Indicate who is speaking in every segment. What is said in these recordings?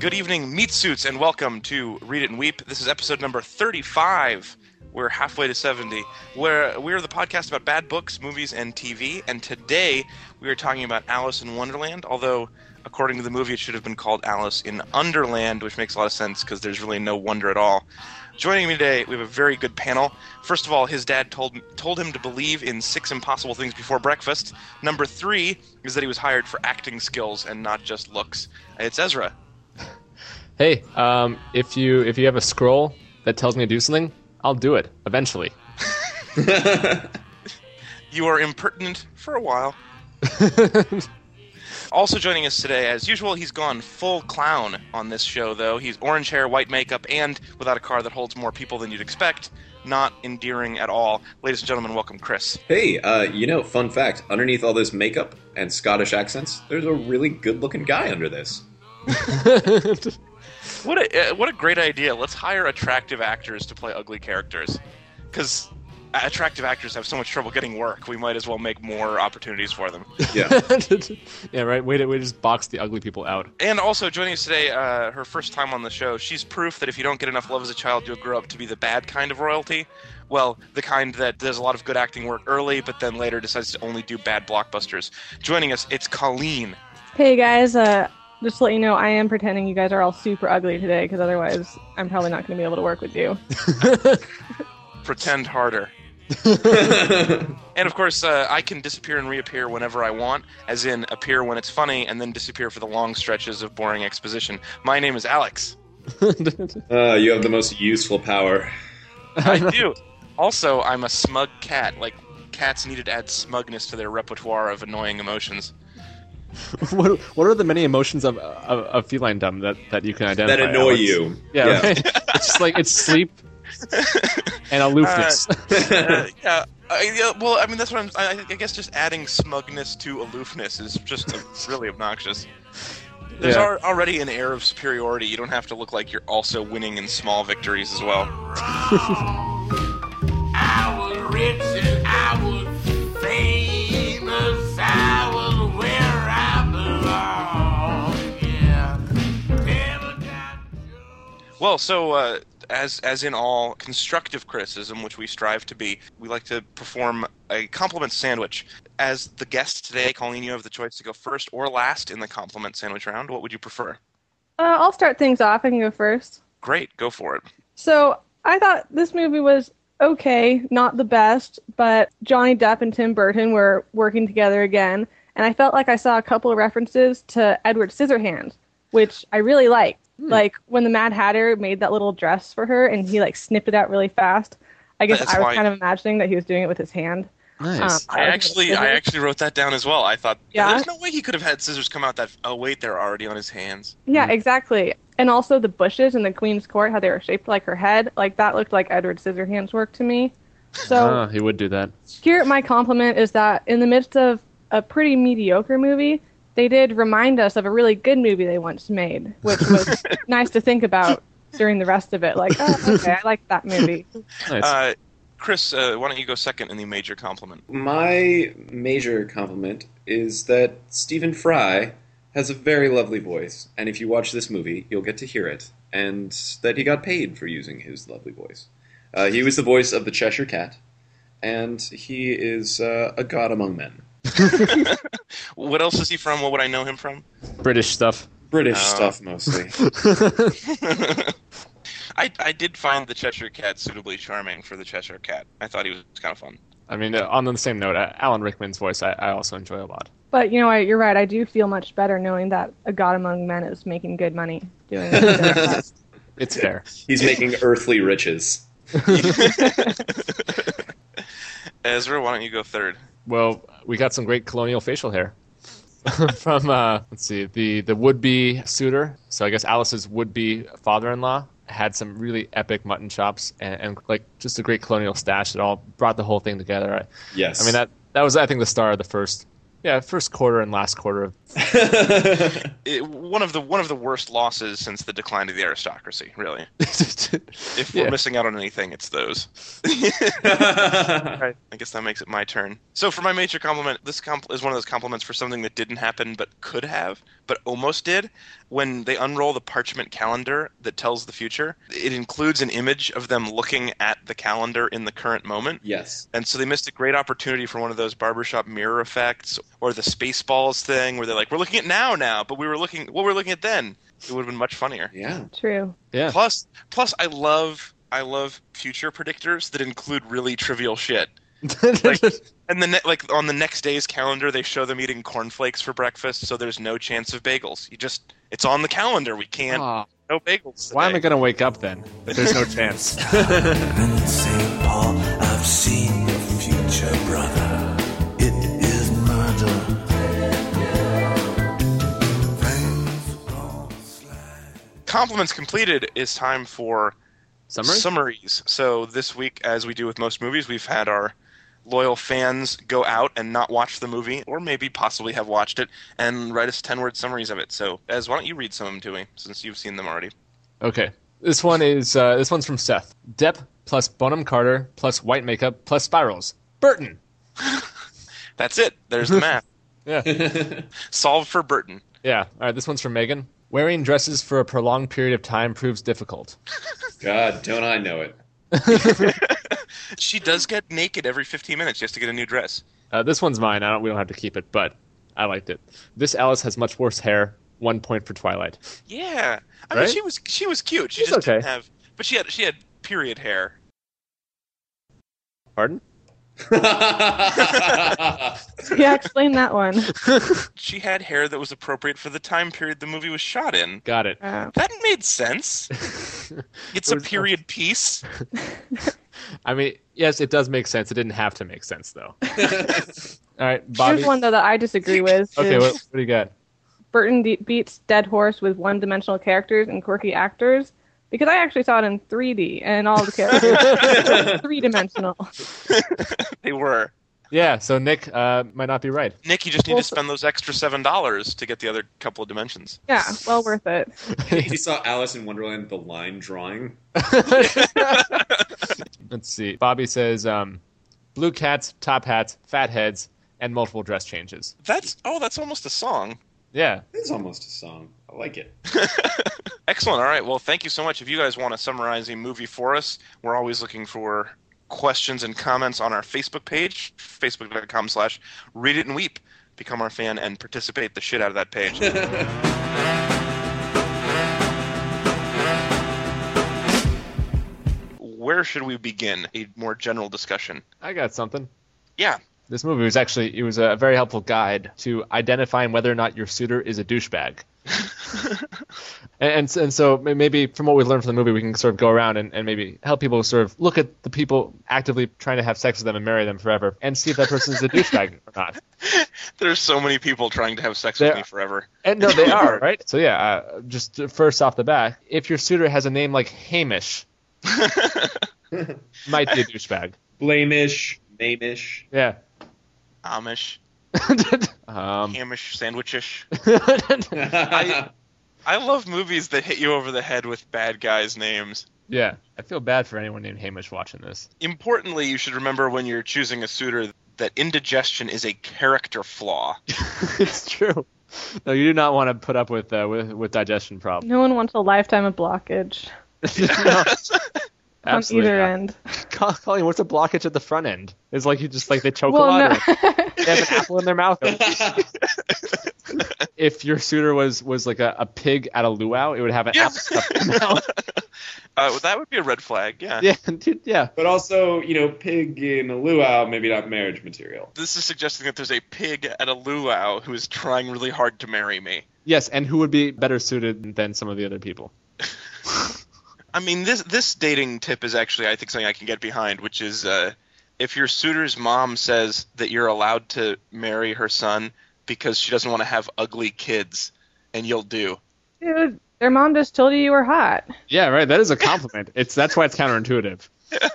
Speaker 1: Good evening, meat suits, and welcome to Read It and Weep. This is episode number 35. We're halfway to 70. Where we're the podcast about bad books, movies, and TV. And today we are talking about Alice in Wonderland. Although, according to the movie, it should have been called Alice in Underland, which makes a lot of sense because there's really no wonder at all. Joining me today, we have a very good panel. First of all, his dad told told him to believe in six impossible things before breakfast. Number three is that he was hired for acting skills and not just looks. It's Ezra.
Speaker 2: Hey, um, if you if you have a scroll that tells me to do something, I'll do it eventually.
Speaker 1: You are impertinent for a while. also joining us today, as usual, he's gone full clown on this show, though. He's orange hair, white makeup, and without a car that holds more people than you'd expect. Not endearing at all. Ladies and gentlemen, welcome Chris.
Speaker 3: Hey, uh, you know, fun fact underneath all this makeup and Scottish accents, there's a really good looking guy under this.
Speaker 1: What a uh, what a great idea! Let's hire attractive actors to play ugly characters, because attractive actors have so much trouble getting work. We might as well make more opportunities for them.
Speaker 3: Yeah.
Speaker 2: yeah, right. Way to, way to just box the ugly people out.
Speaker 1: And also joining us today, uh, her first time on the show. She's proof that if you don't get enough love as a child, you'll grow up to be the bad kind of royalty. Well, the kind that does a lot of good acting work early, but then later decides to only do bad blockbusters. Joining us, it's Colleen.
Speaker 4: Hey guys, uh, just to let you know, I am pretending you guys are all super ugly today because otherwise I'm probably not going to be able to work with you.
Speaker 1: Pretend harder. And of course, uh, I can disappear and reappear whenever I want, as in appear when it's funny and then disappear for the long stretches of boring exposition. My name is Alex.
Speaker 3: uh, you have the most useful power.
Speaker 1: I do. Also, I'm a smug cat. Like, cats needed to add smugness to their repertoire of annoying emotions.
Speaker 2: what, what are the many emotions of, of, of feline dumb that, that you can identify?
Speaker 3: That annoy
Speaker 2: Alex?
Speaker 3: you.
Speaker 2: Yeah, right? it's just like it's sleep and aloofness.
Speaker 1: Uh, yeah. Uh, yeah, well, I mean, that's what I'm. I, I guess just adding smugness to aloofness is just uh, really obnoxious. There's
Speaker 2: Yeah.
Speaker 1: al- already an air of superiority. You don't have to look like you're also winning in small victories as well. Well, so uh, as as in all constructive criticism, which we strive to be, we like to perform a compliment sandwich. As the guest today, Colleen, you have the choice to go first or last in the compliment sandwich round. What would you prefer?
Speaker 4: Uh, I'll start things off. I can go first.
Speaker 1: Great, go for it.
Speaker 4: So I thought this movie was okay, not the best, but Johnny Depp and Tim Burton were working together again, and I felt like I saw a couple of references to Edward Scissorhands, which I really liked. Like when the Mad Hatter made that little dress for her, and he like snipped it out really fast. I guess
Speaker 1: That's
Speaker 4: I was
Speaker 1: why-
Speaker 4: kind of imagining that he was doing it with his hand.
Speaker 2: Nice.
Speaker 4: Um,
Speaker 1: I actually, I actually wrote that down as well. I thought,
Speaker 4: Yeah?
Speaker 1: there's no way he could have had scissors come out that. Oh wait, they're already on his hands.
Speaker 4: Yeah, exactly. And also the bushes in the Queen's Court, how they were shaped like her head, like that looked like Edward Scissorhands' work to me. So
Speaker 2: Ah, he would do that.
Speaker 4: here, my compliment is that in the midst of a pretty mediocre movie, they did remind us of a really good movie they once made, which was nice to think about during the rest of it. Like, oh, okay, I like that movie.
Speaker 2: Nice.
Speaker 1: Uh, Chris, uh, why don't you go second in the major compliment?
Speaker 3: My major compliment is that Stephen Fry has a very lovely voice, and if you watch this movie, you'll get to hear it, and that he got paid for using his lovely voice. Uh, he was the voice of the Cheshire Cat, and he is uh, a god among men.
Speaker 1: What else is he from? What would I know him from?
Speaker 2: British stuff.
Speaker 3: British
Speaker 1: Oh.
Speaker 3: stuff mostly.
Speaker 1: I, I did find the Cheshire Cat suitably charming for the Cheshire Cat. I thought he was kind of fun.
Speaker 2: I mean, uh, on the same note, uh, Alan Rickman's voice I, I also enjoy a lot.
Speaker 4: But you know, I, you're right. I do feel much better knowing that a God Among Men is making good money doing it.
Speaker 2: It's fair.
Speaker 3: He's making earthly riches.
Speaker 1: Ezra, why don't you go third?
Speaker 2: Well, we got some great colonial facial hair from uh, let's see the the would be suitor. So I guess Alice's would be father in law had some really epic mutton chops and, and like just a great colonial stash that all brought the whole thing together. I,
Speaker 3: Yes.
Speaker 2: I mean that that was I think the star of the first yeah first quarter and last quarter of
Speaker 1: It, one of the one of the worst losses since the decline of the aristocracy. Really, if
Speaker 2: Yeah.
Speaker 1: we're missing out on anything, it's those. Right. I guess that makes it my turn. So for my major compliment, this compl- is one of those compliments for something that didn't happen but could have, but almost did. When they unroll the parchment calendar that tells the future, it includes an image of them looking at the calendar in the current moment.
Speaker 3: yes.
Speaker 1: And so they missed a great opportunity for one of those barbershop mirror effects or the Spaceballs thing where they're like, we're looking at now now, but we were looking, what were we looking at then? It would have been much funnier.
Speaker 3: Yeah.
Speaker 4: True.
Speaker 2: yeah.
Speaker 1: Plus, plus, I love, I love future predictors that include really trivial shit. Like, and the ne- like on the next day's calendar, they show them eating cornflakes for breakfast, so there's no chance of bagels. You just, it's on the calendar. We can't,
Speaker 2: Aw,
Speaker 1: no bagels.
Speaker 2: why am I
Speaker 1: today.
Speaker 2: going to wake up then? If there's no chance.
Speaker 5: In St. Paul, I've seen
Speaker 1: Compliments completed. It's time for
Speaker 2: Summary?
Speaker 1: summaries. So this week, as we do with most movies, we've had our loyal fans go out and not watch the movie, or maybe possibly have watched it, and write us ten-word summaries of it. So, Ez, why don't you read some of them to me, since you've seen them already?
Speaker 2: Okay. This one is uh, this one's from Seth. Depp plus Bonham Carter plus white makeup plus spirals. Burton.
Speaker 1: That's it. There's the math.
Speaker 2: Yeah.
Speaker 1: Solved for Burton.
Speaker 2: Yeah. All right. This one's from Megan. Wearing dresses for a prolonged period of time proves difficult.
Speaker 3: God, don't I know it?
Speaker 1: She does get naked every 15 minutes just to get a new dress.
Speaker 2: Uh, this one's mine. I don't. We don't have to keep it, but I liked it. This Alice has much worse hair. One point for Twilight.
Speaker 1: Yeah, I
Speaker 2: Right?
Speaker 1: mean she was she was cute. She
Speaker 2: She's
Speaker 1: just didn't
Speaker 2: okay.
Speaker 1: have, but she had she had period hair.
Speaker 2: Pardon?
Speaker 4: Yeah, explain that one.
Speaker 1: She had hair that was appropriate for the time period the movie was shot in.
Speaker 2: Got it.
Speaker 4: Uh,
Speaker 1: That made sense. It's
Speaker 2: It
Speaker 1: a
Speaker 2: was-
Speaker 1: period piece.
Speaker 2: I mean, yes, it does make sense. It didn't have to make sense though. All right, Bobby.
Speaker 4: here's one though that I disagree with.
Speaker 2: Okay,
Speaker 4: is
Speaker 2: what, what do you got?
Speaker 4: Burton de- beats Dead Horse with one-dimensional characters and quirky actors because I actually saw it in 3D and all the characters were three-dimensional.
Speaker 1: They were.
Speaker 2: Yeah. So Nick uh, might not be right.
Speaker 1: Nick, you just need
Speaker 4: Well,
Speaker 1: to spend those extra seven dollars to get the other couple of dimensions.
Speaker 4: Yeah, well worth it.
Speaker 3: he saw Alice in Wonderland, the line drawing.
Speaker 2: Let's see. Bobby says um, blue cats, top hats, fat heads, and multiple dress changes.
Speaker 1: That's oh, that's almost a song.
Speaker 2: Yeah.
Speaker 3: It's almost a song. I like it.
Speaker 1: Excellent. All right. Well, thank you so much. If you guys want to summarize a movie for us, we're always looking for questions and comments on our Facebook page, facebook.com slash read it and weep. Become our fan and participate the shit out of that page. Where should we begin? A more general discussion.
Speaker 2: I got something.
Speaker 1: Yeah.
Speaker 2: This movie was actually it was a very helpful guide to identifying whether or not your suitor is a douchebag. and, and and so maybe from what we've learned from the movie, we can sort of go around and, and maybe help people sort of look at the people actively trying to have sex with them and marry them forever, and see if that person is a douchebag or not.
Speaker 1: There's so many people trying to have sex
Speaker 2: There-
Speaker 1: with me forever.
Speaker 2: And no, they are right. So yeah, uh, just first off the bat, if your suitor has a name like Hamish, might be a douchebag.
Speaker 3: Blamish, Mamish.
Speaker 2: Yeah.
Speaker 1: Amish,
Speaker 2: um,
Speaker 1: Hamish, sandwichish.
Speaker 3: I,
Speaker 1: I love movies that hit you over the head with bad guys' names.
Speaker 2: yeah, I feel bad for anyone named Hamish watching this.
Speaker 1: Importantly, you should remember when you're choosing a suitor that indigestion is a character flaw.
Speaker 2: it's true. No, you do not want to put up with uh, with, with digestion problems.
Speaker 4: No one wants a lifetime of blockage
Speaker 2: no,
Speaker 4: on
Speaker 2: absolutely
Speaker 4: either
Speaker 2: not.
Speaker 4: end.
Speaker 2: Col- Colleen, what's a blockage at the front end? It's like you just like they choke a lot.
Speaker 4: no.
Speaker 2: Or They have an apple in their mouth. if your suitor was was like a, a pig at a luau, it would have an
Speaker 1: Yeah.
Speaker 2: apple stuck in the mouth.
Speaker 1: Uh, that would be a red flag, yeah.
Speaker 2: yeah, yeah.
Speaker 3: but also, you know, pig in a luau, maybe not marriage material.
Speaker 1: This is suggesting that there's a pig at a luau who is trying really hard to marry me.
Speaker 2: Yes, and who would be better suited than some of the other people?
Speaker 1: I mean, this this dating tip is actually, I think, something I can get behind, which is uh, if your suitor's mom says that you're allowed to marry her son because she doesn't want to have ugly kids, and you'll do.
Speaker 4: Dude, their mom just told you you were hot.
Speaker 2: Yeah, right. That is a compliment. it's that's why it's counterintuitive.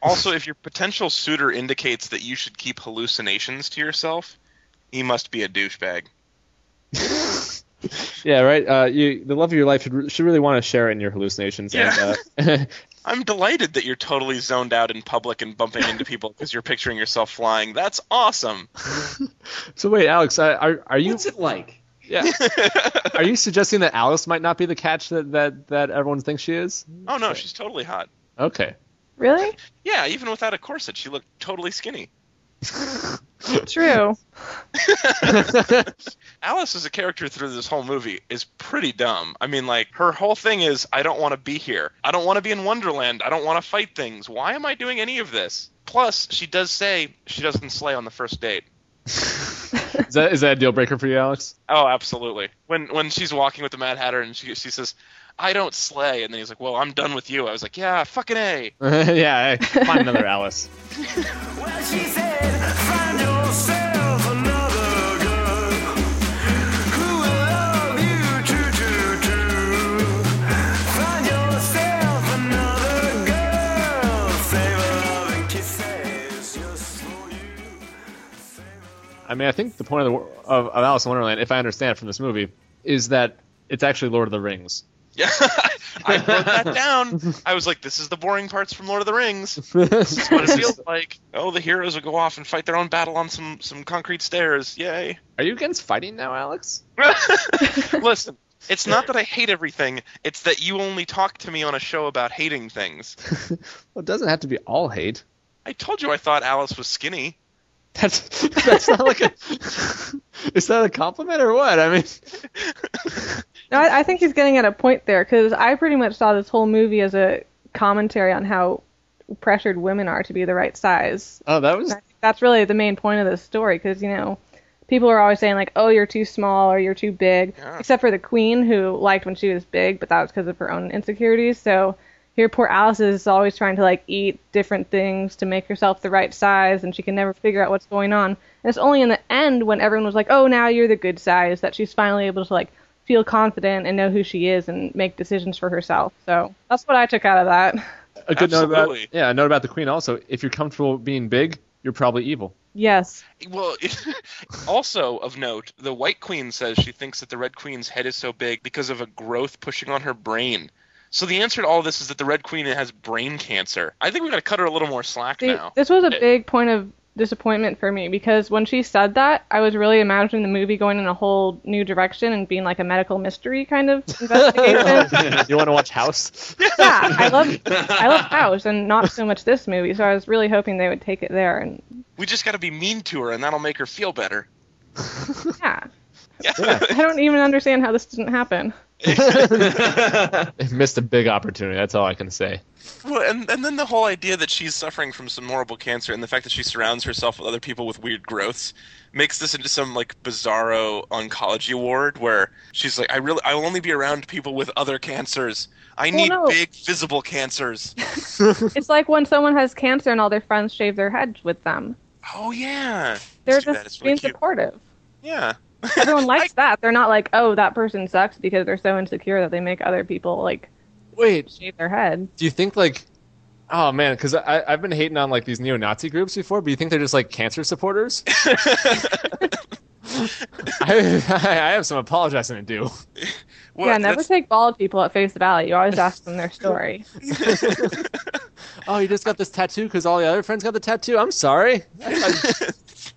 Speaker 1: Also, if your potential suitor indicates that you should keep hallucinations to yourself, He must be a douchebag.
Speaker 2: Yeah, right. Uh, you, the love of your life should, should really want to share it in your hallucinations.
Speaker 1: Yeah.
Speaker 2: And, uh,
Speaker 1: I'm delighted that you're totally zoned out in public and bumping into people because you're picturing yourself flying. That's awesome.
Speaker 2: so wait, Alex, are are you?
Speaker 3: What's it like?
Speaker 2: Yeah. are you suggesting that Alice might not be the catch that that, that everyone thinks she is?
Speaker 1: Oh no, she's totally hot.
Speaker 2: Okay.
Speaker 4: Really?
Speaker 1: Yeah, even without a corset, she looked totally skinny.
Speaker 4: True.
Speaker 1: Alice as a character through this whole movie is pretty dumb. I mean, like, her whole thing is, I don't want to be here. I don't want to be in Wonderland. I don't want to fight things. Why am I doing any of this? Plus, she does say she doesn't slay on the first date.
Speaker 2: Is that is that a deal breaker for you, Alex?
Speaker 1: Oh, absolutely. When when she's walking with the Mad Hatter and she she says, "I don't slay," and then he's like, "Well, I'm done with you." I was like, "Yeah, fucking a."
Speaker 2: yeah. Hey, find another Alice.
Speaker 5: Well,
Speaker 2: I mean, I think the point of, the, of, of Alice in Wonderland, if I understand from this movie, is that it's actually Lord of the Rings.
Speaker 1: Yeah, I wrote that down. I was like, "This is the boring parts from Lord of the Rings." This is what it feels like. Oh, the heroes will go off and fight their own battle on some some concrete stairs. Yay!
Speaker 2: Are you against fighting now, Alex?
Speaker 1: Listen, it's not that I hate everything. It's that you only talk to me on a show about hating things.
Speaker 2: Well, it doesn't have to be all hate.
Speaker 1: I told you I thought Alice was skinny.
Speaker 2: That's that's not like a. is that a compliment or what? I mean,
Speaker 4: No, I, I think he's getting at a point there because I pretty much saw this whole movie as a commentary on how pressured women are to be the right size.
Speaker 2: oh, that was
Speaker 4: And I think that's really the main point of this story because you know people are always saying like, "Oh, you're too small" or "You're too big,"
Speaker 1: Yeah.
Speaker 4: except for the queen who liked when she was big, but that was because of her own insecurities. So here, poor Alice is always trying to like eat different things to make herself the right size, and she can never figure out what's going on. And it's only in the end when everyone was like, "Oh, now you're the good size," that she's finally able to like feel confident and know who she is and make decisions for herself. So that's what I took out of that.
Speaker 2: a good note about.
Speaker 1: Absolutely.
Speaker 2: Yeah, a note about the queen also. If you're comfortable being big, you're probably evil.
Speaker 4: Yes.
Speaker 1: Well, also of note, the White Queen says she thinks that the Red Queen's head is so big because of a growth pushing on her brain. So the answer to all this is that the Red Queen has brain cancer. I think we got to cut her a little more slack
Speaker 4: See,
Speaker 1: now.
Speaker 4: this was a big point of disappointment for me because when she said that, I was really imagining the movie going in a whole new direction and being like a medical mystery kind of investigation.
Speaker 2: you want to watch House?
Speaker 4: yeah, I love I love House and not so much this movie, so I was really hoping they would take it there and
Speaker 1: We just got to be mean to her, and that'll make her feel better.
Speaker 4: yeah.
Speaker 1: Yeah.
Speaker 4: I don't even understand how this didn't happen.
Speaker 2: They missed a big opportunity. That's all I can say.
Speaker 1: Well, and and then the whole idea that she's suffering from some horrible cancer, and the fact that she surrounds herself with other people with weird growths, makes this into some like bizarro oncology ward where she's like, I really, I will only be around people with other cancers. I need
Speaker 4: no.
Speaker 1: big visible cancers.
Speaker 4: It's like when someone has cancer and all their friends shave their heads with them.
Speaker 1: oh yeah,
Speaker 4: They're
Speaker 1: That's
Speaker 4: just
Speaker 1: It's really
Speaker 4: being supportive.
Speaker 1: Yeah.
Speaker 4: Everyone likes that. They're not like, oh, that person sucks because they're so insecure that they make other people like
Speaker 2: Wait,
Speaker 4: shave their head.
Speaker 2: do you think like? Oh man, because I I've been hating on like these neo-Nazi groups before, but you think they're just like cancer supporters? I, I have some apologizing to do.
Speaker 1: Well,
Speaker 4: yeah, never
Speaker 1: that's-
Speaker 4: take bald people at face value. You always ask them their story.
Speaker 2: Oh, you just got this tattoo because all the other friends got the tattoo. I'm sorry.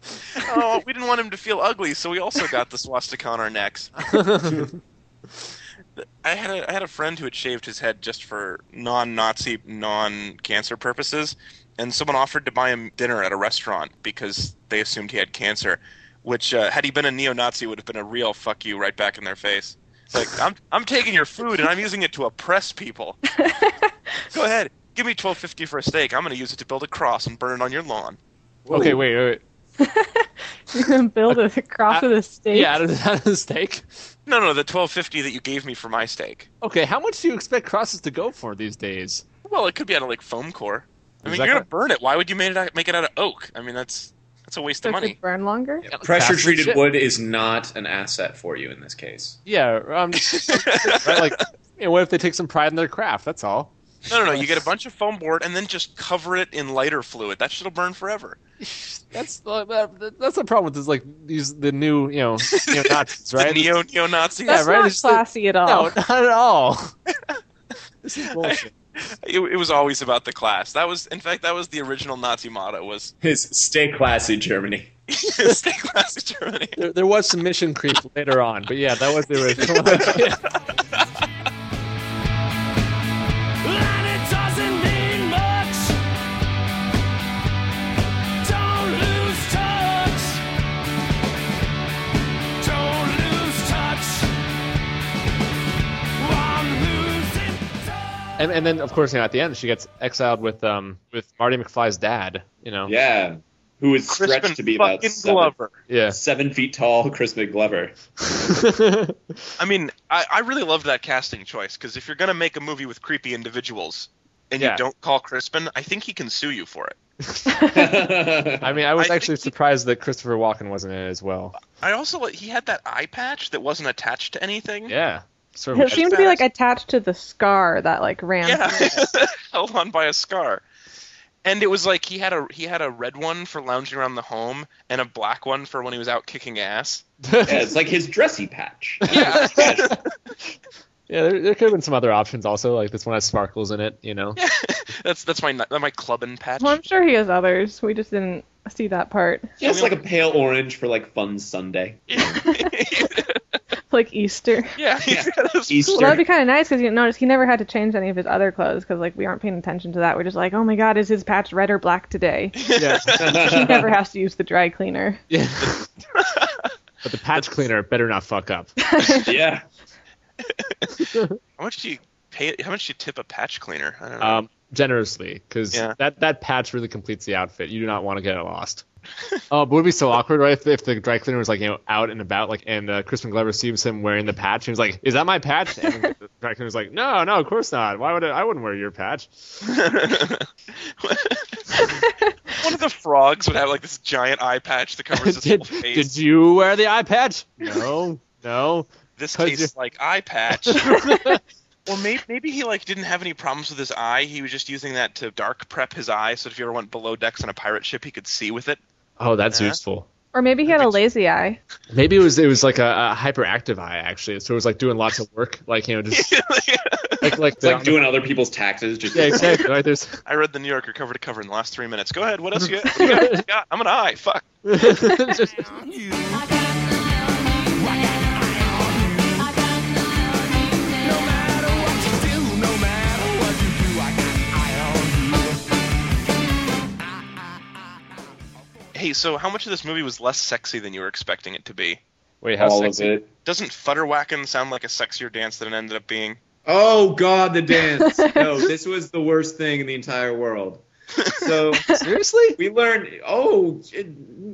Speaker 1: oh, we didn't want him to feel ugly, so we also got the swastika on our necks. I had a I had a friend who had shaved his head just for non-Nazi, non-cancer purposes, and someone offered to buy him dinner at a restaurant because they assumed he had cancer. Which, uh, had he been a neo-Nazi, would have been a real fuck you right back in their face. It's like I'm I'm taking your food and I'm using it to oppress people. Go ahead, give me twelve fifty for a steak. I'm going to use it to build a cross and burn it on your lawn.
Speaker 2: okay, wait, wait, wait.
Speaker 4: You're gonna build a cross with a stake.
Speaker 2: Yeah, out of, out of the steak.
Speaker 1: No, no, the twelve fifty that you gave me for my steak.
Speaker 2: Okay, how much do you expect crosses to go for these days?
Speaker 1: Well, it could be out of like foam core. I mean,
Speaker 2: Is that
Speaker 1: you're gonna
Speaker 2: gonna-
Speaker 1: burn it. Why would you make it out, make it out of oak? I mean, that's that's a waste
Speaker 4: so
Speaker 1: of money.
Speaker 4: could burn longer.
Speaker 3: Pressure treated wood is not an asset for you in this case.
Speaker 2: Yeah, um, right, like, you know, what if they take some pride in their craft? That's all.
Speaker 1: No, no, no. You get a bunch of foam board and then just cover it in lighter fluid. That shit'll burn forever.
Speaker 2: That's the that's the problem with this, like these the new you know neo Nazis, right?
Speaker 1: Neo neo Nazis.
Speaker 2: Yeah, right,
Speaker 4: not
Speaker 2: it's the-
Speaker 4: classy at all.
Speaker 2: no, not at all. this is bullshit.
Speaker 1: It, it was always about the class. That was, in fact, that was the original Nazi motto: was
Speaker 3: His stay classy, Germany.
Speaker 1: "Stay classy, Germany."
Speaker 2: There, there was some mission creep later on, but yeah, that was the original.
Speaker 5: And
Speaker 2: and then of course, you know, at the end, she gets exiled with um with Marty McFly's dad. You know,
Speaker 3: Yeah. Who is stretched
Speaker 1: Crispin
Speaker 3: to be about seven,
Speaker 1: Glover.
Speaker 2: yeah.
Speaker 3: seven feet tall, Crispin Glover.
Speaker 1: I mean, I, I really love that casting choice because if you're gonna make a movie with creepy individuals and
Speaker 2: Yeah.
Speaker 1: you don't call Crispin, I think he can sue you for it.
Speaker 2: I mean, I was
Speaker 1: I
Speaker 2: actually
Speaker 1: think he-
Speaker 2: surprised that Christopher Walken wasn't in it as well.
Speaker 1: I also he had that eye patch that wasn't attached to anything.
Speaker 2: Yeah, sort of.
Speaker 4: It seemed to be like attached to the scar that like ran.
Speaker 1: Yeah, held on by a scar. And it was like he had a he had a red one for lounging around the home and a black one for when he was out kicking ass.
Speaker 3: yeah, it's like his dressy patch.
Speaker 1: Yeah.
Speaker 2: Yeah, there, there could have been some other options also. Like this one has sparkles in it. You know.
Speaker 1: Yeah, that's that's my my clubbing patch.
Speaker 4: Well, I'm sure he has others. We just didn't see that part.
Speaker 3: Yeah, it's like a pale orange for like fun Sunday.
Speaker 4: Like Easter.
Speaker 1: yeah, he's got his-
Speaker 3: Easter.
Speaker 4: Well, that'd be kind of nice because you notice he never had to change any of his other clothes because like we aren't paying attention to that. We're just like, oh my god, is his patch red or black today?
Speaker 2: Yeah.
Speaker 4: he never has to use the dry cleaner.
Speaker 2: yeah. but the patch cleaner better not fuck up.
Speaker 3: yeah.
Speaker 1: How much do you pay? How much do you tip a patch cleaner? I don't know.
Speaker 2: um, generously because
Speaker 1: Yeah.
Speaker 2: that that patch really completes the outfit. You do not want to get it lost. oh, but it would be so awkward, right? If, if the dry cleaner was like you know out and about, like, and uh, Crispin Glover sees him wearing the patch, and he's like, "Is that my patch?" And the dry cleaner's like, "No, no, of course not. Why would I? I wouldn't wear your patch."
Speaker 1: One of the frogs would have like this giant eye patch that covers his
Speaker 2: did,
Speaker 1: whole face.
Speaker 2: did you wear the eye patch? No, no.
Speaker 1: this
Speaker 2: 'cause
Speaker 1: tastes like eye patch. or maybe maybe he like didn't have any problems with his eye. He was just using that to dark prep his eye, so if you ever went below decks on a pirate ship, he could see with it.
Speaker 2: Oh, that's
Speaker 1: Yeah.
Speaker 2: useful.
Speaker 4: Or maybe he had a lazy eye.
Speaker 2: Maybe it was it was like a, a hyperactive eye actually, so it was like doing lots of work, like you know, just like like
Speaker 3: It's like doing other people's taxes. Just
Speaker 2: yeah, exactly. Right? There's
Speaker 1: I read the New Yorker cover to cover in the last three minutes. Go ahead. What else you got? You got? What you got? I'm an eye. Fuck. Hey, so how much of this movie was less sexy than you were expecting it to be?
Speaker 2: wait, how
Speaker 3: all
Speaker 2: sexy?
Speaker 3: of it.
Speaker 1: Doesn't Futterwacken sound like a sexier dance than it ended up being?
Speaker 3: Oh God, the dance! no, this was the worst thing in the entire world. So
Speaker 2: Seriously?
Speaker 3: we learned. Oh, it,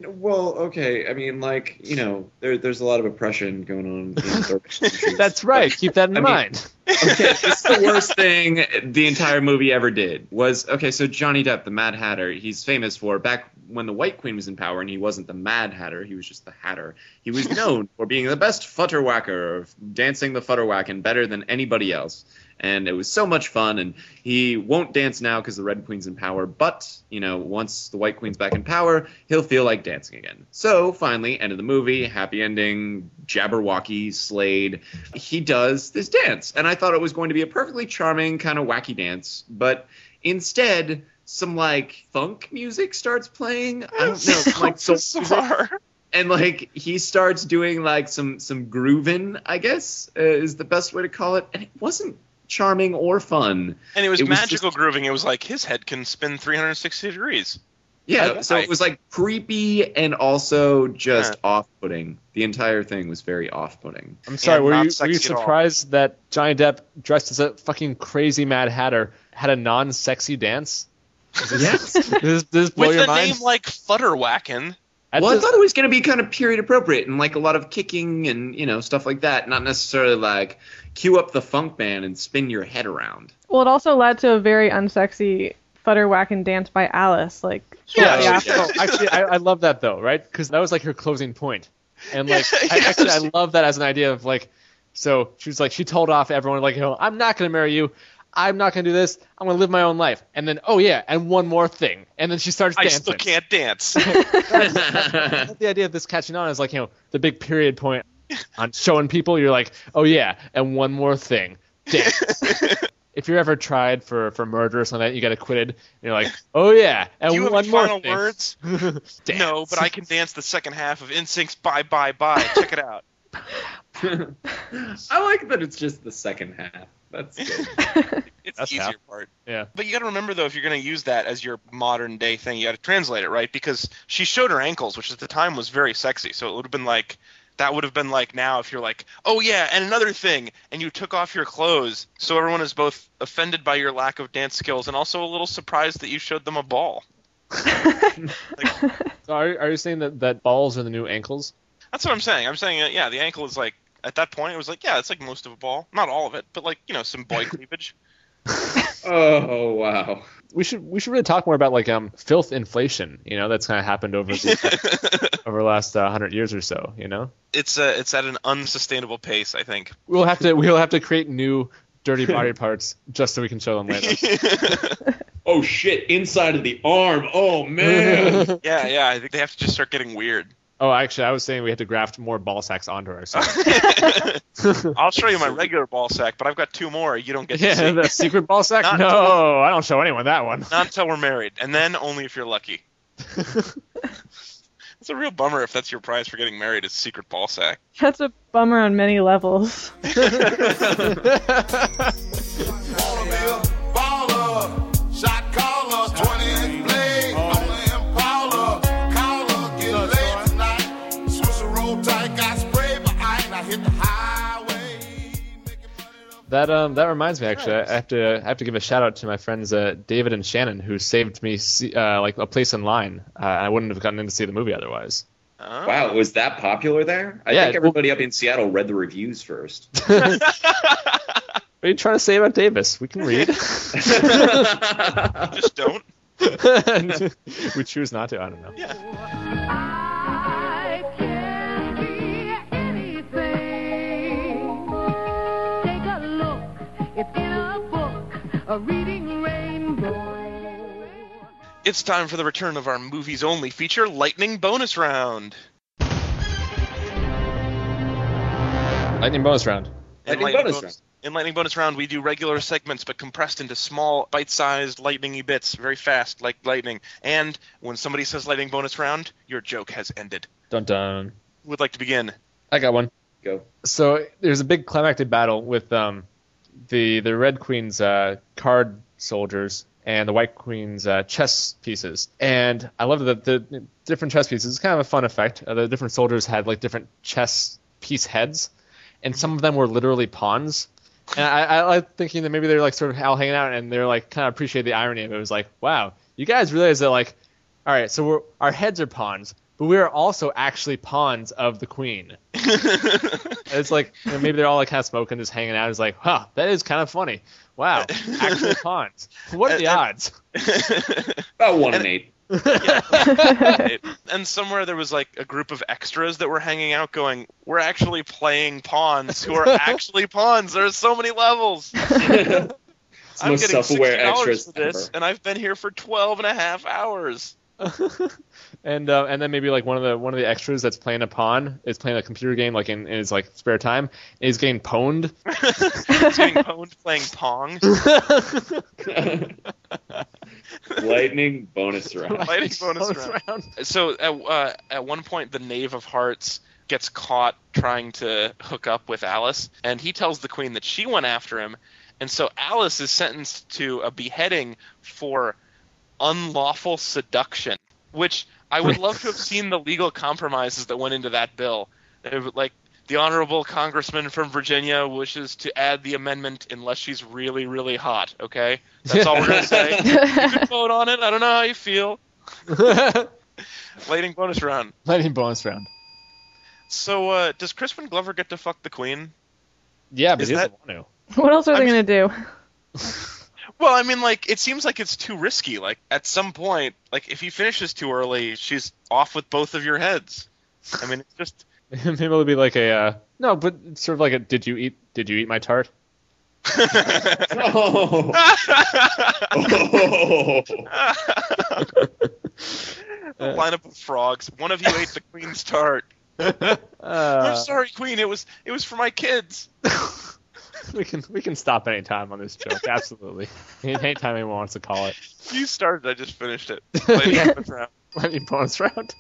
Speaker 3: well, okay. I mean, like you know, there, there's a lot of oppression going on. In third.
Speaker 2: That's right. Keep that in
Speaker 3: I mean-
Speaker 2: mind.
Speaker 3: okay, this is the worst thing the entire movie ever did. Was okay. So Johnny Depp, the Mad Hatter, he's famous for back when the White Queen was in power, and he wasn't the Mad Hatter. He was just the Hatter. He was known for being the best futterwhacker, of dancing the futterwacken better than anybody else. And it was so much fun. And he won't dance now because the Red Queen's in power. But you know, once the White Queen's back in power, he'll feel like dancing again. So finally, end of the movie, happy ending. Jabberwocky, Slade. He does this dance, and I thought it was going to be a perfectly charming kind of wacky dance, but instead. Some like funk music starts playing. I don't know, some, like soul music
Speaker 1: Bizarre.
Speaker 3: and like he starts doing like some some grooving i guess uh, is the best way to call it and it wasn't charming or fun
Speaker 1: And it was
Speaker 3: It was
Speaker 1: magical
Speaker 3: just-
Speaker 1: grooving. It was like his head can spin 360 degrees.
Speaker 3: yeah
Speaker 1: I-
Speaker 3: so
Speaker 1: I-
Speaker 3: it was like creepy and also just off-putting the entire thing was very off-putting
Speaker 2: I'm sorry. Were you, were you
Speaker 1: sexy at all.
Speaker 2: surprised that Johnny Depp, dressed as a fucking crazy Mad Hatter, had a non-sexy dance?
Speaker 3: Yes
Speaker 2: Does, does this blow
Speaker 1: With
Speaker 2: your
Speaker 1: a
Speaker 2: mind?
Speaker 1: name like Futterwacken.
Speaker 2: At
Speaker 3: well i thought it was going to be kind of period appropriate and like a lot of kicking and you know stuff like that not necessarily like cue up the funk band and spin your head around
Speaker 4: Well, it also led to a very unsexy futterwhacking dance by Alice. Like,
Speaker 1: Yeah,
Speaker 3: Yeah.
Speaker 2: Oh, actually, I, I love that though, right? Because that was like her closing point, and like, I, actually, I love that as an idea of like, so she was like, she told off everyone like, you know, I'm not gonna marry you. I'm not gonna do this. I'm gonna live my own life. And then, oh yeah, and one more thing. And then she starts
Speaker 1: I
Speaker 2: dancing.
Speaker 1: still can't dance.
Speaker 2: the idea of this catching on is like you know the big period point on showing people. You're like, oh yeah, and one more thing, dance. if you're ever tried for for murder or something, like that, you get acquitted. And you're like, oh yeah, and
Speaker 1: Do you have
Speaker 2: one
Speaker 1: any
Speaker 2: more
Speaker 1: final
Speaker 2: thing.
Speaker 1: words?
Speaker 2: Dance.
Speaker 1: No, but I can dance the second half of NSYNC's Bye Bye Bye. Check it out.
Speaker 3: I like that it's just the second half. That's good.
Speaker 1: It's
Speaker 2: That's
Speaker 1: the easier
Speaker 2: half.
Speaker 1: part.
Speaker 2: Yeah.
Speaker 1: But you got to remember though, if you're going to use that as your modern day thing, you got to translate it right because she showed her ankles, which at the time was very sexy. So it would have been like that would have been like now if you're like, oh yeah, and another thing, and you took off your clothes, so everyone is both offended by your lack of dance skills and also a little surprised that you showed them a ball.
Speaker 2: So are, are you saying that, that balls are the new ankles?
Speaker 1: That's what I'm saying. I'm saying, uh, yeah, the ankle is like at that point it was like, yeah, it's like most of a ball, not all of it, but like you know some boy cleavage.
Speaker 3: oh wow.
Speaker 2: We should we should really talk more about like um filth inflation. You know, that's kind of happened over the, over the last uh, hundred years or so. You know,
Speaker 1: it's uh, it's at an unsustainable pace, I think.
Speaker 2: we'll have to we'll have to create new dirty body parts just so we can show them later.
Speaker 3: Oh shit! Inside of the arm. Oh man.
Speaker 1: Yeah, yeah. I think they have to just start getting weird.
Speaker 2: Oh, actually, I was saying we had to graft more ball sacks onto ourselves.
Speaker 1: I'll show you my regular ball sack, but I've got two more. You don't get to
Speaker 2: yeah,
Speaker 1: see.
Speaker 2: the secret ball sack.
Speaker 1: Not
Speaker 2: no, I don't show anyone that one.
Speaker 1: Not until we're married, and then only if you're lucky. It's a real bummer if that's your prize for getting married is secret ball sack.
Speaker 4: That's a bummer on many levels.
Speaker 2: That um that reminds me actually, I have to I have to give a shout out to my friends uh, David and Shannon who saved me see, uh, like a place in line. Uh, I wouldn't have gotten in to see the movie otherwise.
Speaker 1: Oh.
Speaker 3: Wow, was that popular there? I
Speaker 2: Yeah,
Speaker 3: think everybody up in Seattle read the reviews first.
Speaker 2: What are you trying to say about Davis? We can read.
Speaker 1: Just don't.
Speaker 2: we choose not to. I don't know.
Speaker 1: Yeah.
Speaker 6: A reading rainbow.
Speaker 1: It's time for the return of our movies only feature, Lightning Bonus Round.
Speaker 2: Lightning bonus round.
Speaker 1: In
Speaker 3: Lightning bonus round.
Speaker 1: In Lightning Bonus Round, we do regular segments, but compressed into small, bite-sized, lightningy bits, very fast, like lightning. And when somebody says Lightning Bonus Round, your joke has ended.
Speaker 2: Dun dun.
Speaker 1: Who would like to begin?
Speaker 2: I got one.
Speaker 3: Go.
Speaker 2: So there's a big climactic battle with um, the the Red Queen's uh, card soldiers and the White Queen's uh, chess pieces. And I love that the different chess pieces. It's kind of a fun effect. Uh, the different soldiers had like different chess piece heads, and some of them were literally pawns. And I, I like thinking that maybe they're like sort of all hanging out and they're like kind of appreciate the irony of it. It was like, wow, you guys realize that like, all right, so our heads are pawns, but we are also actually pawns of the queen. It's like you know, maybe they're all like kind of smoking, just hanging out. It's like, huh, that is kind of funny. Wow, actual pawns. What are the odds?
Speaker 3: About one and eight.
Speaker 1: Right. and somewhere there was like a group of extras that were hanging out going, We're actually playing pawns who are actually pawns. There's so many levels. I'm getting
Speaker 3: self-aware
Speaker 1: $60
Speaker 3: extras
Speaker 1: for this,
Speaker 3: ever.
Speaker 1: and I've been here for 12 and a half hours.
Speaker 2: and uh, and then maybe like one of the one of the extras that's playing a pawn is playing a computer game like in, in his like spare time is getting pwned.
Speaker 1: He's getting pwned playing Pong.
Speaker 3: Lightning bonus round.
Speaker 1: Lightning bonus round. So at, uh, at one point, the Knave of Hearts gets caught trying to hook up with Alice, and he tells the Queen that she went after him, and so Alice is sentenced to a beheading for unlawful seduction, which I would love to have seen the legal compromises that went into that bill. Like the honorable congressman from Virginia wishes to add the amendment unless she's really, really hot. Okay, that's all we're gonna say. You can vote on it. I don't know how you feel. Lightning bonus round.
Speaker 2: Lightning bonus round.
Speaker 1: So, uh, does Crispin Glover get to fuck the queen?
Speaker 2: Yeah, but
Speaker 1: Is
Speaker 2: he doesn't
Speaker 1: that-
Speaker 2: want
Speaker 4: What else are they
Speaker 1: I'm-
Speaker 4: gonna do?
Speaker 1: Well, I mean, like, it seems like it's too risky. Like, at some point, like, if he finishes too early, she's off with both of your heads. I mean, it's just.
Speaker 2: maybe it'll be like a uh, no, but it's sort of like a did you eat did you eat my tart?
Speaker 3: Oh. Oh.
Speaker 1: A lineup of frogs. One of you ate the queen's tart.
Speaker 2: Uh,
Speaker 1: I'm sorry, queen. It was it was for my kids.
Speaker 2: we can we can stop anytime on this joke. Absolutely. Anytime anyone wants to call it.
Speaker 1: You started. I just finished it. Played
Speaker 2: Yeah.
Speaker 1: it round.
Speaker 2: Any bonus round?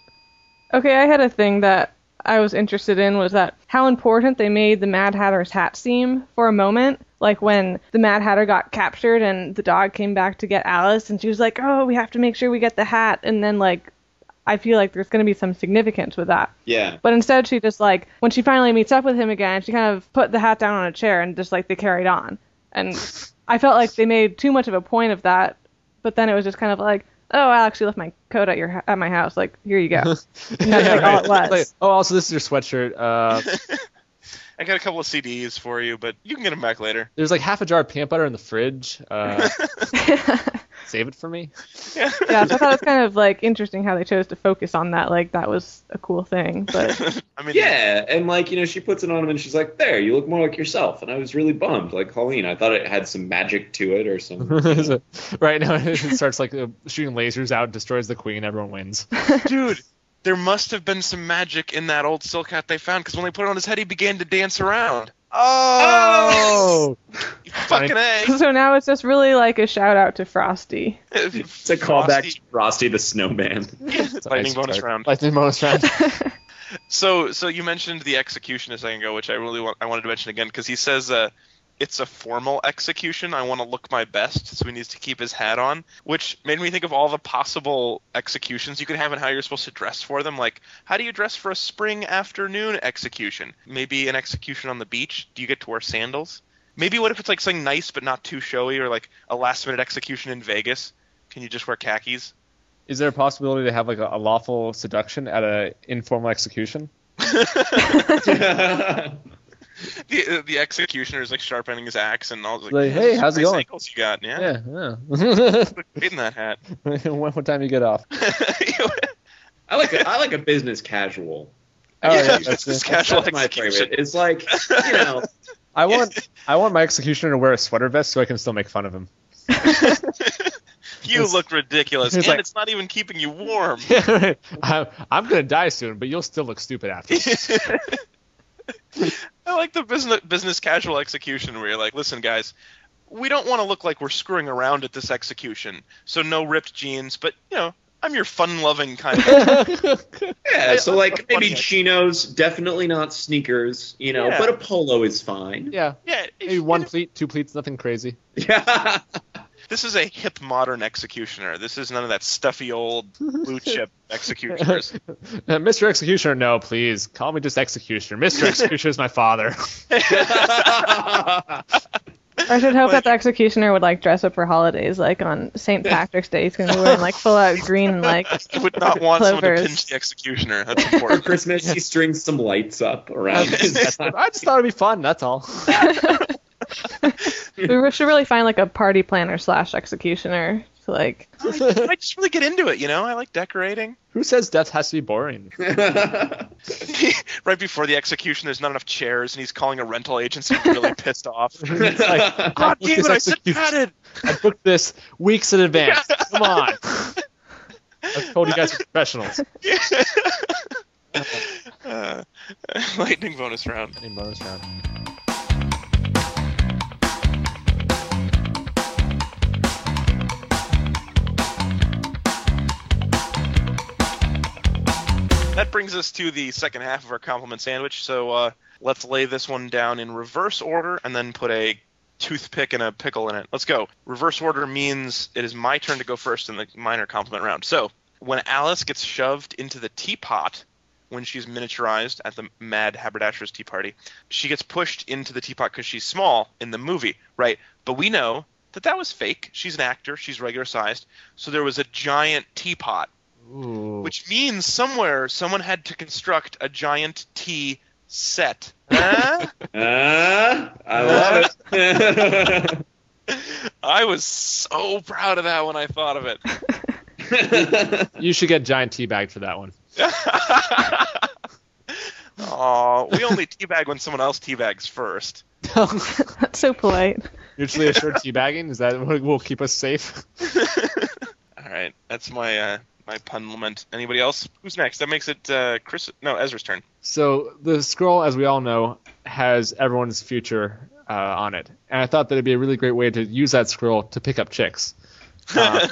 Speaker 4: Okay, I had a thing that I was interested in was that how important they made the Mad Hatter's hat seem for a moment. Like when the Mad Hatter got captured and the dog came back to get Alice, and she was like, "Oh, we have to make sure we get the hat." And then like, I feel like there's going to be some significance with that.
Speaker 3: Yeah.
Speaker 4: But instead, she just like when she finally meets up with him again, she kind of put the hat down on a chair and just like they carried on. And I felt like they made too much of a point of that. But then it was just kind of like, oh, Alex, you left my coat at your at my house. Like here you go. And that's like all it was.
Speaker 2: Like, oh, also this is your sweatshirt. Uh,
Speaker 1: I got a couple of CDs for you, but you can get them back later.
Speaker 2: there's like half a jar of peanut butter in the fridge. Uh, save it for me.
Speaker 4: yeah, so I thought it was kind of like interesting how they chose to focus on that. Like that was a cool thing. But
Speaker 1: I mean,
Speaker 3: Yeah, and like you know, she puts it on him, and she's like, "There, you look more like yourself." And I was really bummed, like Colleen. I thought it had some magic to it, or some.
Speaker 2: right now it starts like uh, shooting lasers out, destroys the queen, everyone wins.
Speaker 1: dude, there must have been some magic in that old silk hat they found because when they put it on his head, he began to dance around.
Speaker 2: Oh,
Speaker 1: fucking a.
Speaker 4: so now it's just really like a shout out to Frosty.
Speaker 3: It's a callback to Frosty the Snowman.
Speaker 1: Lightning bonus round.
Speaker 2: Lightning bonus round.
Speaker 1: So, so you mentioned the execution a second ago, which I really want. I wanted to mention again because he says uh, it's a formal execution. I want to look my best, so he needs to keep his hat on, which made me think of all the possible executions you could have and how you're supposed to dress for them. Like, how do you dress for a spring afternoon execution? Maybe an execution on the beach. Do you get to wear sandals? Maybe what if it's like something nice but not too showy, or like a last minute execution in Vegas? Can you just wear khakis?
Speaker 2: Is there a possibility to have like a, a lawful seduction at a informal execution?
Speaker 1: The the executioner is like sharpening his axe and all. Like,
Speaker 2: Like, hey,
Speaker 1: "Those
Speaker 2: how's it
Speaker 1: nice
Speaker 2: going?"
Speaker 1: ankles you got? Yeah.
Speaker 2: Yeah, yeah.
Speaker 1: Great in that hat.
Speaker 2: when, what time you get off?
Speaker 3: I like a, I like a business casual.
Speaker 2: Oh, yeah,
Speaker 1: Yeah,
Speaker 2: that's
Speaker 1: business casual
Speaker 3: That's my favorite. It's like you know,
Speaker 2: I want I want my executioner to wear a sweater vest so I can still make fun of him.
Speaker 1: You look ridiculous,
Speaker 2: It's
Speaker 1: and
Speaker 2: like-
Speaker 1: it's not even keeping you warm.
Speaker 2: I'm, I'm gonna die soon, but you'll still look stupid after.
Speaker 1: I like the business business casual execution where you're like, listen, guys, we don't want to look like we're screwing around at this execution, so no ripped jeans, but you know, I'm your fun-loving kind of.
Speaker 3: yeah. So like maybe chinos, definitely not sneakers. You know,
Speaker 1: Yeah.
Speaker 3: but a polo is fine.
Speaker 2: yeah,
Speaker 1: yeah,
Speaker 2: maybe one pleat, two pleats, nothing crazy.
Speaker 3: Yeah.
Speaker 1: This is a hip modern executioner. This is none of that stuffy old blue chip executioners.
Speaker 2: Uh, Mr. Executioner, no, please call me just Executioner. Mr. Executioner is my father.
Speaker 4: I should hope that the executioner would like dress up for holidays, like on St. Patrick's Day. He's gonna be wearing like full out green and like
Speaker 1: You would not want someone to
Speaker 4: Clovers.
Speaker 1: pinch the executioner. That's important. For.
Speaker 3: Christmas, he strings some lights up around. his
Speaker 2: I just thought it'd be fun. That's all.
Speaker 4: We should really find like a party planner slash executioner to like.
Speaker 1: I just really get into it, you know. I like decorating.
Speaker 2: Who says death has to be boring?
Speaker 1: right before the execution, there's not enough chairs, and he's calling a rental agency, really pissed off.
Speaker 2: It's like,
Speaker 1: God damn it! I said padded.
Speaker 2: I booked this weeks in advance. Come on. I've told you guys are professionals.
Speaker 1: Uh, lightning bonus round.
Speaker 2: Any bonus round.
Speaker 1: That brings us to the second half of our compliment sandwich. So uh, let's lay this one down in reverse order and then put a toothpick and a pickle in it. Let's go. Reverse order means it is my turn to go first in the minor compliment round. So when Alice gets shoved into the teapot when she's miniaturized at the Mad Haberdasher's Tea Party, she gets pushed into the teapot because she's small in the movie, right? But we know that that was fake. She's an actor. She's regular sized. So there was a giant teapot
Speaker 2: Ooh.
Speaker 1: which means somewhere someone had to construct a giant tea set. Huh?
Speaker 3: Uh, I love it.
Speaker 1: I was so proud of that when I thought of it.
Speaker 2: You should get giant tea bag for that one.
Speaker 1: Aw, we only teabag when someone else teabags first.
Speaker 4: That's so polite.
Speaker 2: Mutually assured teabagging is that what will keep us safe?
Speaker 1: All right, that's my uh, my pun lament. Anybody else? Who's next? That makes it uh, Chris. No, Ezra's turn.
Speaker 2: So the scroll, as we all know, has everyone's future uh, on it, and I thought that it'd be a really great way to use that scroll to pick up chicks. Uh,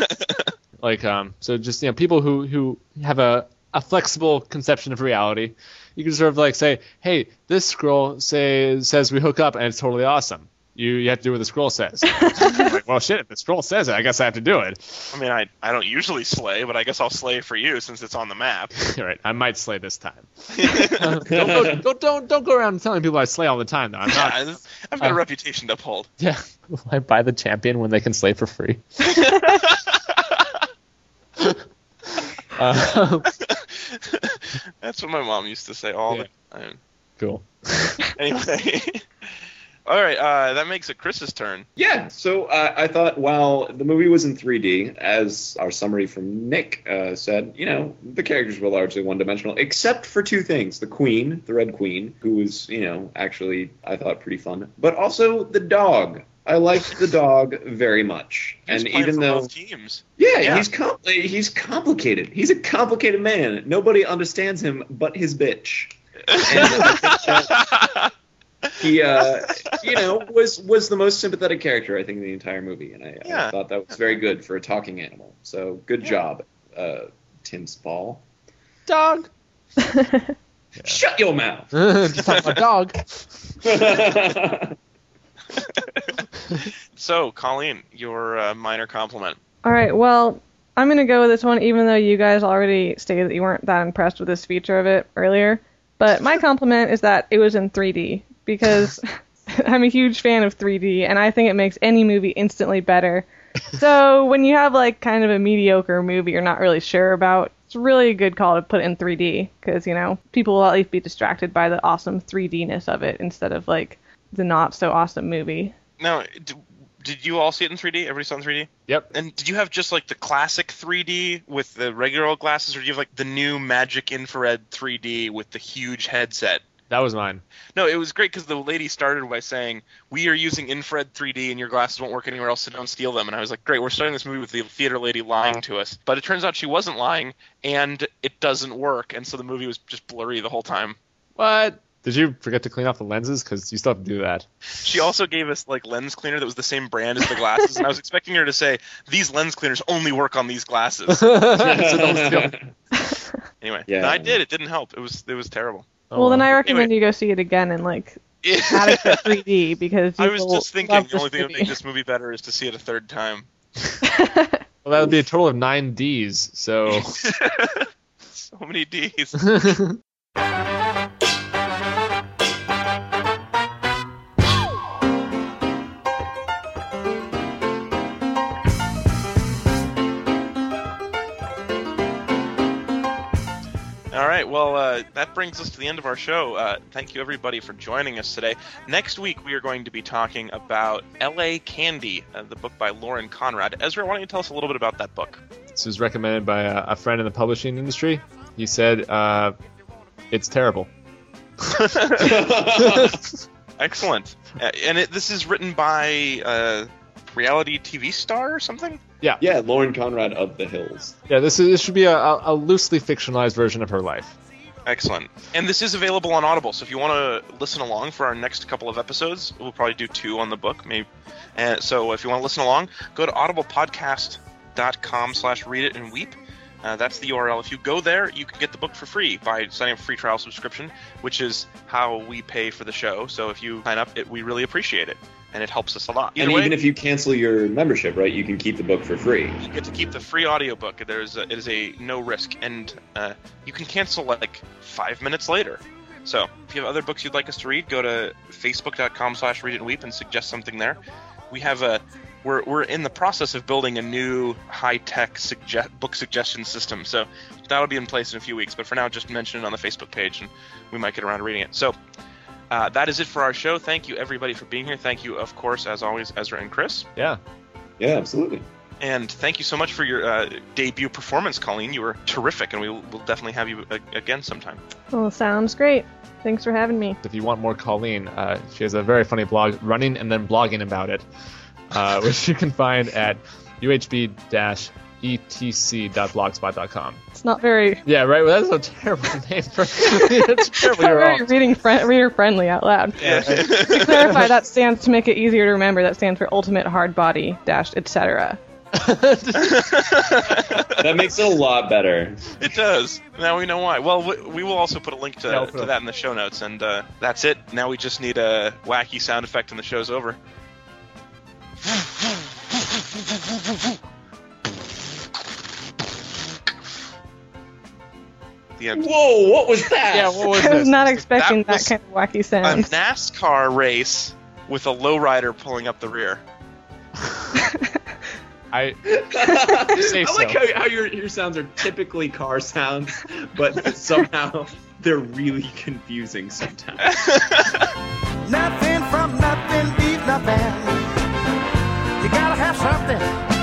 Speaker 2: like, um, so just you know, people who who have a a flexible conception of reality, you can sort of like say, hey, this scroll say says we hook up, and it's totally awesome. You you have to do what the scroll says. like, well, shit, if the scroll says it, I guess I have to do it.
Speaker 1: I mean, I I don't usually slay, but I guess I'll slay for you since it's on the map.
Speaker 2: All right, I might slay this time. don't, go, don't don't don't go around telling people I slay all the time though. I'm not,
Speaker 1: yeah, I've got a
Speaker 2: Uh,
Speaker 1: reputation to uphold.
Speaker 2: Yeah. I buy the champion when they can slay for free. uh,
Speaker 1: That's what my mom used to say all
Speaker 2: Yeah.
Speaker 1: the time.
Speaker 2: cool.
Speaker 1: Anyway. All right, uh, that makes it Chris's turn.
Speaker 3: Yeah, so uh, I thought while the movie was in 3D, as our summary from Nick uh, said, you know, the characters were largely one dimensional, except for two things the Queen, the Red Queen, who was, you know, actually, I thought pretty fun, but also the dog. I liked the dog very much.
Speaker 1: He was
Speaker 3: and even though.
Speaker 1: teams.
Speaker 3: Yeah,
Speaker 1: Yeah.
Speaker 3: he's com- he's complicated. He's a complicated man. Nobody understands him but his bitch. he, uh, you know, was was the most sympathetic character I think in the entire movie, and I,
Speaker 1: Yeah.
Speaker 3: I thought that was very good for a talking animal. So good job, uh, Tim Spall.
Speaker 2: Dog.
Speaker 3: Shut your mouth.
Speaker 2: Just talking about dog.
Speaker 1: so, Colleen, your uh, minor compliment.
Speaker 4: All right, well, I'm going to go with this one, even though you guys already stated that you weren't that impressed with this feature of it earlier. But my compliment is that it was in 3D, because I'm a huge fan of 3D, and I think it makes any movie instantly better. So when you have, like, kind of a mediocre movie you're not really sure about, it's really a good call to put in 3D, because, you know, people will at least be distracted by the awesome 3D-ness of it instead of, like, the not-so-awesome movie.
Speaker 1: Now, d- did you all see it in 3D? Everybody saw it in 3D?
Speaker 2: Yep.
Speaker 1: And did you have just like the classic 3D with the regular old glasses, or do you have like the new Magic Infrared 3D with the huge headset?
Speaker 2: That was mine.
Speaker 1: No, it was great because the lady started by saying, "We are using infrared 3D, and your glasses won't work anywhere else, so don't steal them." And I was like, "Great, we're starting this movie with the theater lady lying to us." But it turns out she wasn't lying, and it doesn't work, and so the movie was just blurry the whole time.
Speaker 2: What? Did you forget to clean off the lenses? Because you still have to do that.
Speaker 1: She also gave us like lens cleaner that was the same brand as the glasses, and I was expecting her to say, "These lens cleaners only work on these glasses."
Speaker 2: so don't steal.
Speaker 1: Anyway,
Speaker 3: Yeah.
Speaker 1: I did. It didn't help. It was it was terrible.
Speaker 2: Oh,
Speaker 4: well, then I
Speaker 2: well.
Speaker 4: recommend you go see it again and, like, adequate 3D, because
Speaker 1: I was just thinking the only
Speaker 4: this
Speaker 1: thing that would make this movie better is to see it a third time.
Speaker 2: Well, that would be a total of nine D's. So.
Speaker 1: so many D's. Well, uh, that brings us to the end of our show. Uh, thank you, everybody, for joining us today. Next week, we are going to be talking about L.A. Candy, uh, the book by Lauren Conrad. Ezra, why don't you tell us a little bit about that book?
Speaker 2: This was recommended by a, a friend in the publishing industry. He said, uh, "It's terrible."
Speaker 1: Excellent. Uh, and it, this is written by a reality TV star or something?
Speaker 3: yeah, Yeah, Lauren Conrad of the Hills.
Speaker 2: Yeah, this is this should be a, a, a loosely fictionalized version of her life.
Speaker 1: Excellent. And this is available on Audible, so if you want to listen along for our next couple of episodes, we'll probably do two on the book, maybe. And so if you want to listen along, go to audiblepodcast.com slash read it and weep. Uh, that's the URL. If you go there, you can get the book for free by signing up for free trial subscription, which is how we pay for the show. So if you sign up, it, we really appreciate it, and it helps us a lot. Either
Speaker 3: and
Speaker 1: way,
Speaker 3: even if you cancel your membership, right, you can keep the book for free.
Speaker 1: you get to keep the free audiobook. There's a, it is a no risk, and uh, you can cancel like five minutes later. So if you have other books you'd like us to read, go to facebook.com/slash read and weep and suggest something there. We have a we're we're in the process of building a new high tech suggest, book suggestion system. So that'll be in place in a few weeks. But for now, just mention it on the Facebook page, and we might get around to reading it. So. Uh, that is it for our show. Thank you, everybody, for being here. Thank you, of course, as always, Ezra and Chris.
Speaker 2: Yeah.
Speaker 3: Yeah, absolutely.
Speaker 1: And thank you so much for your uh, debut performance, Colleen. You were terrific, and we will we'll definitely have you a- again sometime.
Speaker 4: Well, sounds great. Thanks for having me.
Speaker 2: If you want more Colleen, uh, she has a very funny blog, running and then blogging about it, uh, which you can find at uhb-etc.blogspot.com.
Speaker 4: It's not very,
Speaker 2: Yeah, right. Well, that's a terrible name for. it's terrible.
Speaker 4: not
Speaker 2: You're
Speaker 4: very reading fri- reader friendly out loud. to clarify, that stands to make it easier to remember. That stands for Ultimate Hard Body Dash Etc.
Speaker 3: That makes it a lot better.
Speaker 1: It does. Now we know why. Well, we, we will also put a link to,
Speaker 2: Yeah,
Speaker 1: to that in the show notes, and uh, that's it. Now we just need a wacky sound effect, and the show's over. The end.
Speaker 3: Whoa, what was that?
Speaker 2: Yeah, what was
Speaker 4: I was
Speaker 2: this?
Speaker 4: not expecting
Speaker 1: That
Speaker 4: that, kind of wacky sound.
Speaker 1: A
Speaker 4: sound.
Speaker 1: NASCAR race with a lowrider pulling up the rear.
Speaker 2: I say
Speaker 7: I like
Speaker 2: so.
Speaker 7: how, how your, your sounds are typically car sounds, but somehow they're really confusing sometimes.
Speaker 5: Nothing from nothing leaves nothing. You gotta have something